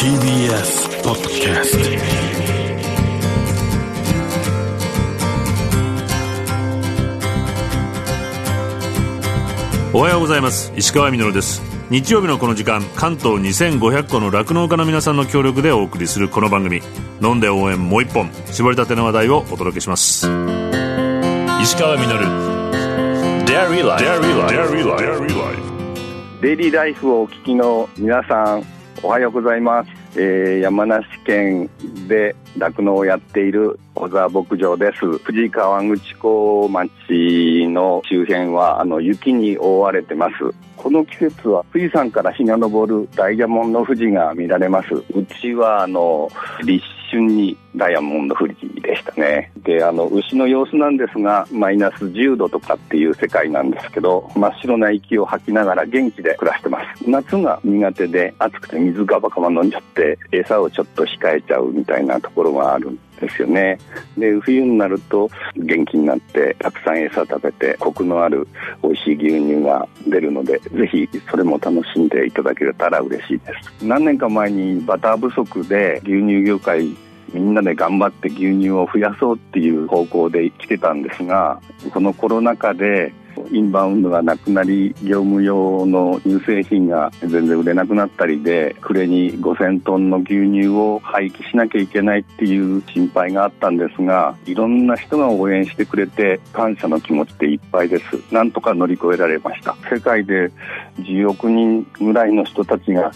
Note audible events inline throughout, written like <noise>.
TBS ポッドキャストおはようございます。石川みのるです。日曜日のこの時間関東2500個の酪農家の皆さんの協力でお送りするこの番組。飲んで応援もう一本。絞りたての話題をお届けします。石川みのる。デイリーライフをお聞きの皆さん、おはようございます。えー山梨県で酪農をやっている小沢牧場です。富士河口湖町の周辺はあの雪に覆われてます。この季節は富士山から日が昇るダイヤモンド富士が見られます。うちはあの立春にダイヤモンド富士でしたね。で、あの牛の様子なんですが、マイナス10度とかっていう世界なんですけど、真っ白な息を吐きながら元気で暮らしてます。夏が苦手で暑くて水がバカバ飲んじゃって、餌をちょっと控えちゃうみたいなところがあるんですよね。で、冬になると元気になって、たくさん餌食べて、コクのある美味しい牛乳が出るので、ぜひそれも楽しんでいただけたら嬉しいです。何年か前にバター不足で牛乳業界みんなで頑張って牛乳を増やそうっていう方向で来てたんですが、このコロナ禍でインバウンドがなくなり、業務用の乳製品が全然売れなくなったりで、暮れに5000トンの牛乳を廃棄しなきゃいけないっていう心配があったんですが、いろんな人が応援してくれて、感謝の気持ちでいっぱいです。なんとか乗り越えられました。世界で10億人ぐらいの人たちが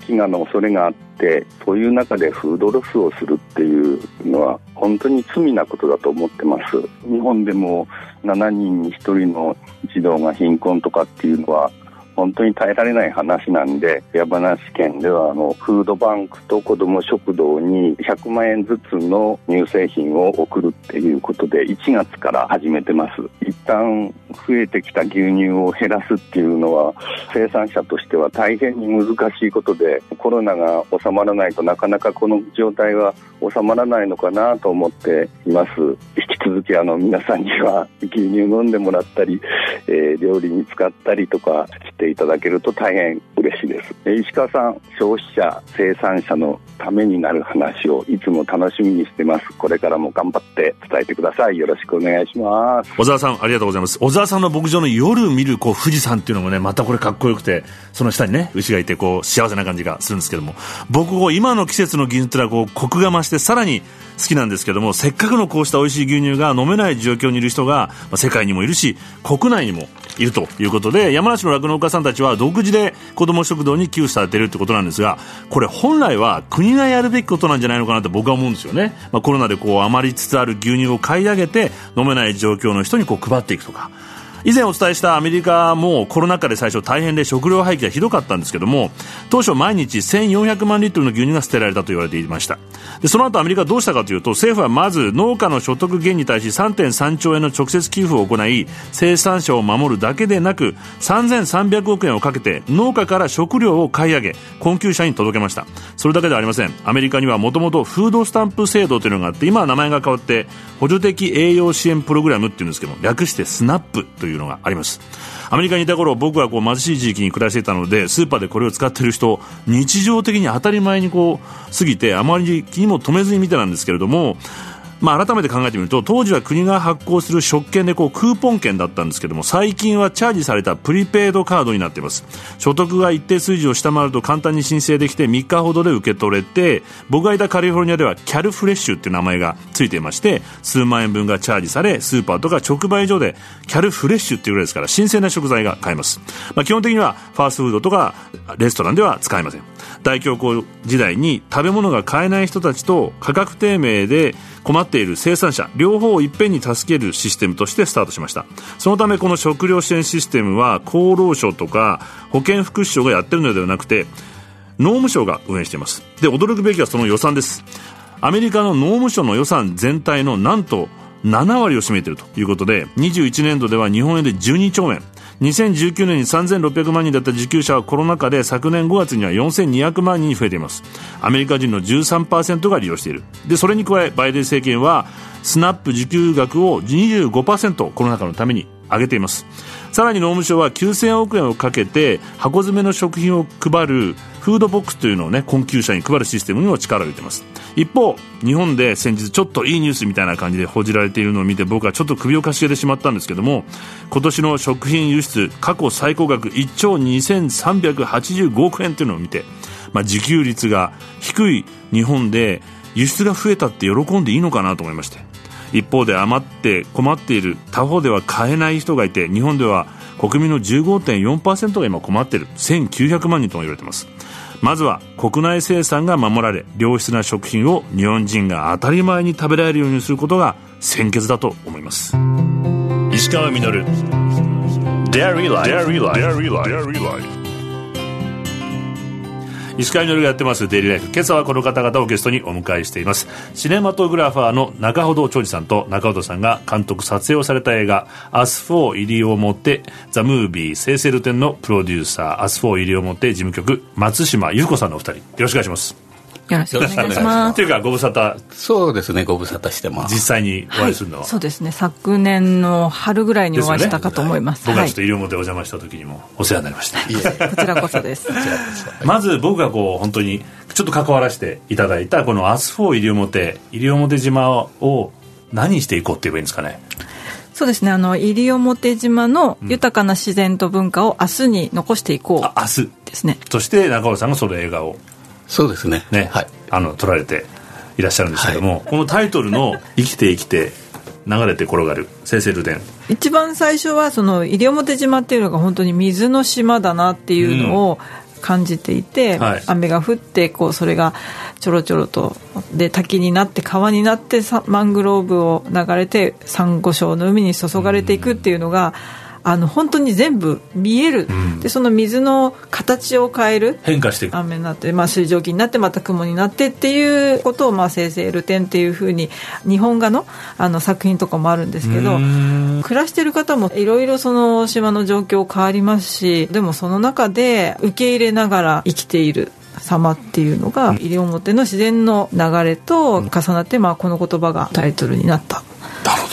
飢餓の恐れがあって、そういう中でフードロスをするっていうのは本当に罪なことだと思ってます。日本でも7人に1人の児童が貧困とかっていうのは本当に耐えられない話なんで山梨県ではあのフードバンクと子ども食堂に100万円ずつの乳製品を送るっていうことで1月から始めてます。一旦増えてきた牛乳を減らすっていうのは生産者としては大変に難しいことでコロナが収まらないとなかなかこの状態は収まらないのかなと思っています。続きあの皆さんには牛乳飲んでもらったり、えー料理に使ったりとかしていただけると大変嬉しいです。石川さん消費者生産者のためになる話をいつも楽しみにしてます。これからも頑張って伝えてください。よろしくお願いします。小沢さんありがとうございます。小沢さんの牧場の夜見るこう富士山っていうのもねまたこれかっこよくてその下にね牛がいてこう幸せな感じがするんですけども。僕こう今の季節の牛乳ってのはこうコクが増してさらに好きなんですけどもせっかくのこうした美味しい牛乳が飲めない状況にいる人が、世界にもいるし国内にもいるということで山梨の酪農家さんたちは独自で子ども食堂に寄付されているということなんですがこれ本来は国がやるべきことなんじゃないのかなと僕は思うんですよね、まあ、コロナでこう余りつつある牛乳を買い上げて飲めない状況の人にこう配っていくとか。以前お伝えしたアメリカもコロナ禍で最初大変で食料廃棄がひどかったんですけども当初毎日1400万リットルの牛乳が捨てられたと言われていました。でその後アメリカはどうしたかというと政府はまず農家の所得減に対し3.3兆円の直接給付を行い生産者を守るだけでなく3300億円をかけて農家から食料を買い上げ困窮者に届けました。それだけではありません。アメリカにはもともとフードスタンプ制度というのがあって今は名前が変わって補助的栄養支援プログラムっていうんですけども略してスナップというのがあります。アメリカにいた頃僕はこう貧しい地域に暮らしていたのでスーパーでこれを使っている人日常的に当たり前にこう過ぎてあまり気にも留めずに見てたんですけれどもまあ、改めて考えてみると当時は国が発行する食券でこうクーポン券だったんですけども最近はチャージされたプリペイドカードになっています。所得が一定水準を下回ると簡単に申請できて3日ほどで受け取れて僕がいたカリフォルニアではキャルフレッシュっていう名前がついていまして数万円分がチャージされスーパーとか直売所でキャルフレッシュっていうぐらいですから新鮮な食材が買えます、まあ、基本的にはファーストフードとかレストランでは使えません。大恐慌時代に食べ物が買えない人たちと価格低迷で困っている生産者両方をいっぺんに助けるシステムとしてスタートしました。そのためこの食料支援システムは厚労省とか保健福祉省がやってるのではなくて農務省が運営しています。で驚くべきはその予算です。アメリカの農務省の予算全体のなんと7割を占めているということで21年度では日本円で12兆円。2019年に3600万人だった受給者はコロナ禍で昨年5月には4200万人に増えています。アメリカ人の13%が利用している。でそれに加えバイデン政権はスナップ受給額を25%コロナ禍のために上げています。さらに農務省は9000億円をかけて箱詰めの食品を配るフードボックスというのをね困窮者に配るシステムにも力を入れています。一方日本で先日ちょっといいニュースみたいな感じで報じられているのを見て僕はちょっと首をかしげてしまったんですけども今年の食品輸出過去最高額1兆2385億円というのを見て、まあ、自給率が低い日本で輸出が増えたって喜んでいいのかなと思いまして。一方で余って困っている他方では買えない人がいて日本では国民の15.4%が今困っている。1900万人とも言われています。まずは国内生産が守られ良質な食品を日本人が当たり前に食べられるようにすることが先決だと思います。石川稔。Dairy Life 石川稔がやってますデイリーライフ。今朝はこの方々をゲストにお迎えしています。シネマトグラファーの中ほど長司さんと中ほどさんが監督撮影をされた映画「アスフォー入りをもってザ・ムービーセーセル店のプロデューサー Us 4 IRIOMOTE 事務局松島由布子さんのお二人。よろしくお願いします。よろしくお願いします。というかご無沙汰。そうですね、ご無沙汰してます。実際にお会いするのは、はい、そうですね、昨年の春ぐらいにお会いしたかと思います。すね、僕はちょっと西表お邪魔した時にもお世話になりました。こちらこそです。まず僕がこう本当にちょっと関わらせていただいたこのアスフォー西表、西表島を何していこうって言えばいいんですかね。そうですねあの西表島の豊かな自然と文化を明日に残していこう、うん、明日。ですね。そして仲程さんがその映画をそうですね。ね、はい、あの撮られていらっしゃるんですけども、はい、このタイトルの <laughs>「生きて生きて流れて転がる生生流転」一番最初はその西表島っていうのが本当に水の島だなっていうのを感じていて、うんはい、雨が降ってこうそれがちょろちょろとで滝になって川になってマングローブを流れてサンゴ礁の海に注がれていくっていうのが、うんあの本当に全部見える、うん、でその水の形を変える。変化していく。雨になって、まあ、水蒸気になってまた雲になってっていうことを、まあ、生成ルテンっていうふうに日本画のあの作品とかもあるんですけど暮らしてる方もいろいろその島の状況変わりますしでもその中で受け入れながら生きている。様っていうのが、西表の自然の流れと重なって、まあ、この言葉がタイトルになった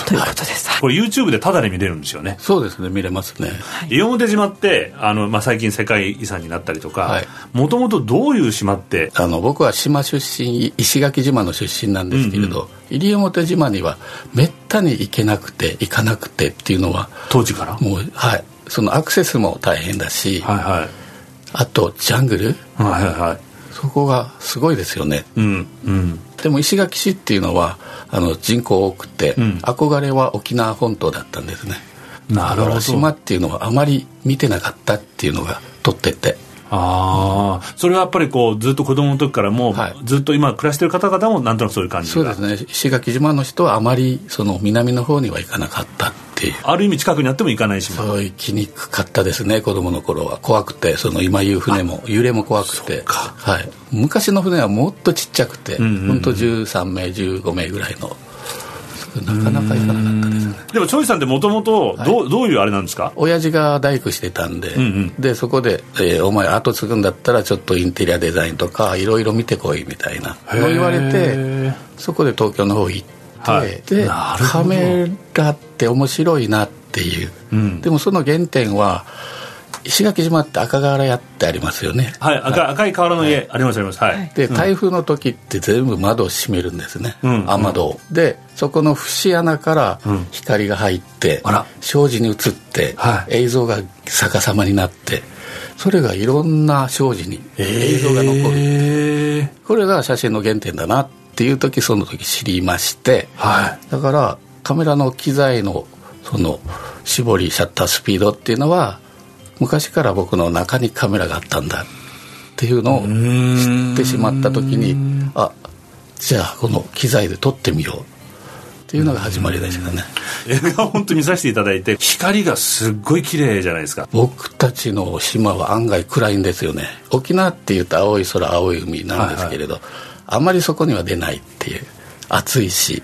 ということです、これ YouTube でタダで見れるんですよね。そうですね。見れますね。西表島ってあの、まあ、最近世界遺産になったりとかもともとどういう島って？あの僕は島出身石垣島の出身なんですけれど、うんうん、西表島にはめったに行けなくて行かなくてっていうのは当時から？もうはい。そのアクセスも大変だし、はいはい、あとジャングル、はいはいはい、そこがすごいですよね、うんうん、でも石垣市っていうのはあの人口多くて、うん、憧れは沖縄本島だったんですね。なるほど。島っていうのはあまり見てなかったっていうのが取ってて。ああそれはやっぱりこうずっと子供の時からも、はい、ずっと今暮らしてる方々もなんとなくそういう感じそうですね。石垣島の人はあまりその南の方には行かなかった。っていう。ある意味近くにあっても行かない島。そう行きにくかったですね子供の頃は。怖くてその今言う船も揺れも怖くて。はい、昔の船はもっとちっちゃくて、うんうんうん、本当13名15名ぐらいの。なかなか行かなかったですね。でもチョイさんってもともとどうどういうあれなんですか？親父が大工してたんで、うんうん、でそこで、えー「お前後継ぐんだったらちょっとインテリアデザインとかいろいろ見てこい」みたいなの言われてそこで東京の方行って、はい、でカメラって面白いなっていう、うん、でもその原点は石垣島って赤瓦屋ってありますよね。はい赤,、はい、赤い瓦の家、はい、ありますあります。はい。で台風の時って全部窓を閉めるんですね、うん、雨戸。を、でそこの節穴から光が入って、うん、障子に映って、はい、映像が逆さまになってそれがいろんな障子に映像が残る、えー、これが写真の原点だなっていう時その時知りまして、はい、だからカメラの機材のその絞りシャッタースピードっていうのは昔から僕の中にカメラがあったんだっていうのを知ってしまった時にあじゃあこの機材で撮ってみようっていうのが始まりでしたね。映画本当見させていただいて光がすっごい綺麗じゃないですか。僕たちの島は案外暗いんですよね。沖縄っていうと青い空青い海なんですけれど、はいはい、あまりそこには出ないっていう暑いし。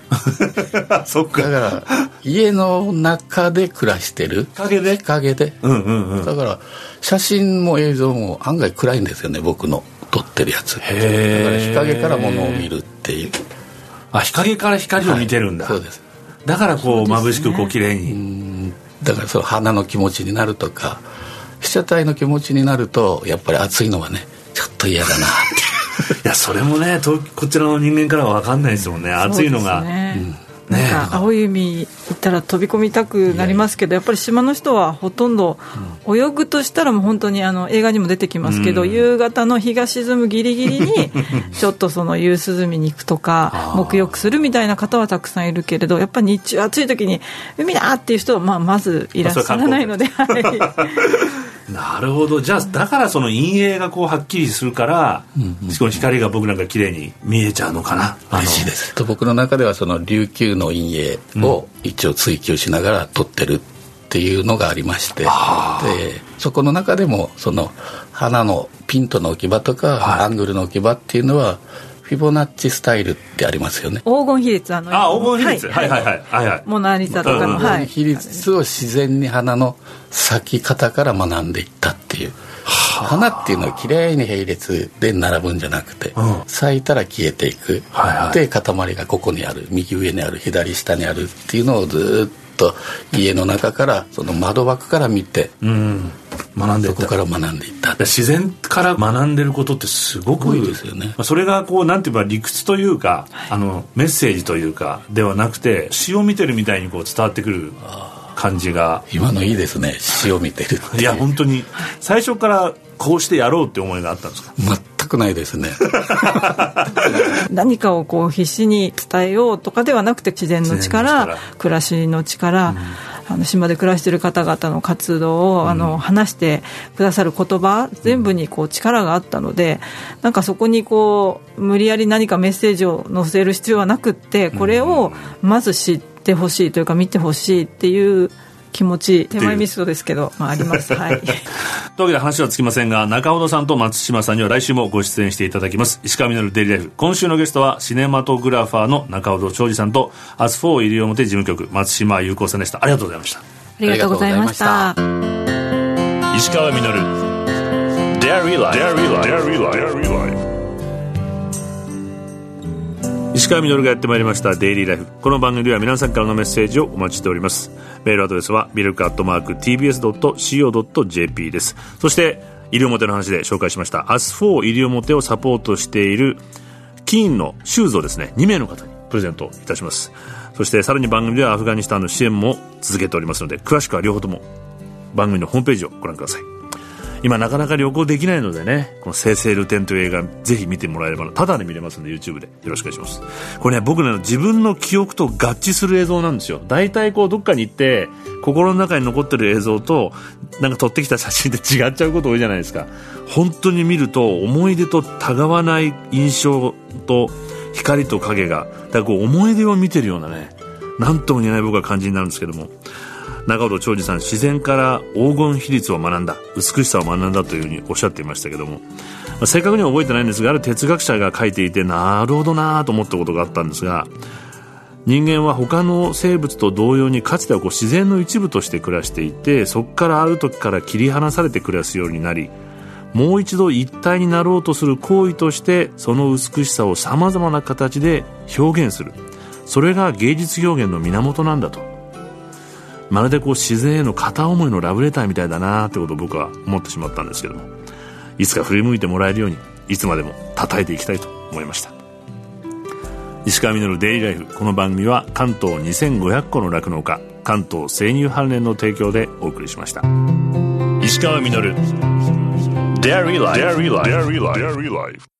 <laughs> そっか。だから家の中で暮らしてる。日陰で？日陰で、うんうんうん、だから写真も映像も案外暗いんですよね僕の撮ってるやつ。だから日陰からものを見るっていう。あ日陰から光を見てるんだ、はい、そうです。だからこう、眩しくこう綺麗に。だからその花の気持ちになるとか被写体の気持ちになるとやっぱり暑いのはねちょっと嫌だなっていやそれもねこちらの人間からは分かんないですもんね。暑いのが、ね。青い海行ったら飛び込みたくなりますけどやっぱり島の人はほとんど泳ぐとしたらもう本当にあの映画にも出てきますけど、夕方の日が沈むギリギリに <laughs> ちょっとその夕涼みに行くとか沐浴するみたいな方はたくさんいるけれどやっぱり日中暑い時に海だっていう人はまあまずいらっしゃらないので。なるほど。じゃあだからその陰影がこうはっきりするから、うんうん、光が僕なんか綺麗に見えちゃうのかな。嬉しいです。と僕の中ではその琉球の陰影を一応追求しながら撮ってるっていうのがありまして、うん、でそこの中でもその花のピントの置き場とか、はい、アングルの置き場っていうのはフィボナッチスタイルってありますよね。黄金比率あのあ黄金比率、はい、はいはいはい。はいモナ・リザとかの、黄金比率を自然に花の咲き方から学んでいったっていう。花っていうのは綺麗に並列で並ぶんじゃなくて、うん、咲いたら消えていく、はいはい、で塊がここにある右上にある左下にあるっていうのをずっと家の中からその窓枠から見て、うん、学んでそこから学んでいった。自然から学んでることってすごくいいですよね。それがこうなんていうか理屈というか、はい、あのメッセージというかではなくて詩を見てるみたいにこう伝わってくる感じが。今のいいですね。詩を見てるいや本当に。最初からこうしてやろうって思いがあったんですか？全くないですね。<laughs> 何かをこう必死に伝えようとかではなくて自然の力暮らしの力、うん。あの島で暮らしている方々の活動を、あの話してくださる言葉全部にこう力があったのでなんかそこにこう無理やり何かメッセージを載せる必要はなくってこれをまず知ってほしいというか見てほしいっていう気持ち手前ミストですけど、まあ、あります。はい。<laughs> というわけで話はつきませんが、中尾さんと松島さんには来週もご出演していただきます。石川稔デイリーライフ。今週のゲストは、シネマトグラファーの中尾長司さんと、アスフォー西表事務局、松島優子さんでした。ありがとうございました。ありがとうございました。石川實 DAIRY LIFE。石川實がやってまいりました「DAIRY LIFE」この番組では皆さんからのメッセージをお待ちしております。メールアドレスは milk アットマーク TBS.CO.JP です。そして西表の話で紹介しましたアスフォー西表をサポートしているキーンのシューズをですね2名の方にプレゼントいたします。そしてさらに番組ではアフガニスタンの支援も続けておりますので詳しくは両方とも番組のホームページをご覧ください。今なかなか旅行できないのでね、この生成ルテンという映画、ぜひ見てもらえれば、ただで見れますので、YouTube でよろしくお願いします。これね、僕ね、自分の記憶と合致する映像なんですよ。大体こう、どっかに行って、心の中に残ってる映像と、なんか撮ってきた写真で違っちゃうこと多いじゃないですか。本当に見ると、思い出とたがわない印象と、光と影が、だからこう、思い出を見てるようなね、なんとも言えない僕は感じになるんですけども、中尾長司さん自然から黄金比率を学んだ美しさを学んだというふうにおっしゃっていましたけども、正確には覚えてないんですがある哲学者が書いていてなるほどなと思ったことがあったんですが人間は他の生物と同様にかつてはこう自然の一部として暮らしていてそこからある時から切り離されて暮らすようになりもう一度一体になろうとする行為としてその美しさをさまざまな形で表現する。それが芸術表現の源なんだと。まるでこう自然への片思いのラブレターみたいだなってことを僕は思ってしまったんですけども。いつか振り向いてもらえるようにいつまでも叩いていきたいと思いました。石川稔デイリーライフこの番組は関東2500個の酪農家関東生乳関連の提供でお送りしました。石川稔。デイリーライフ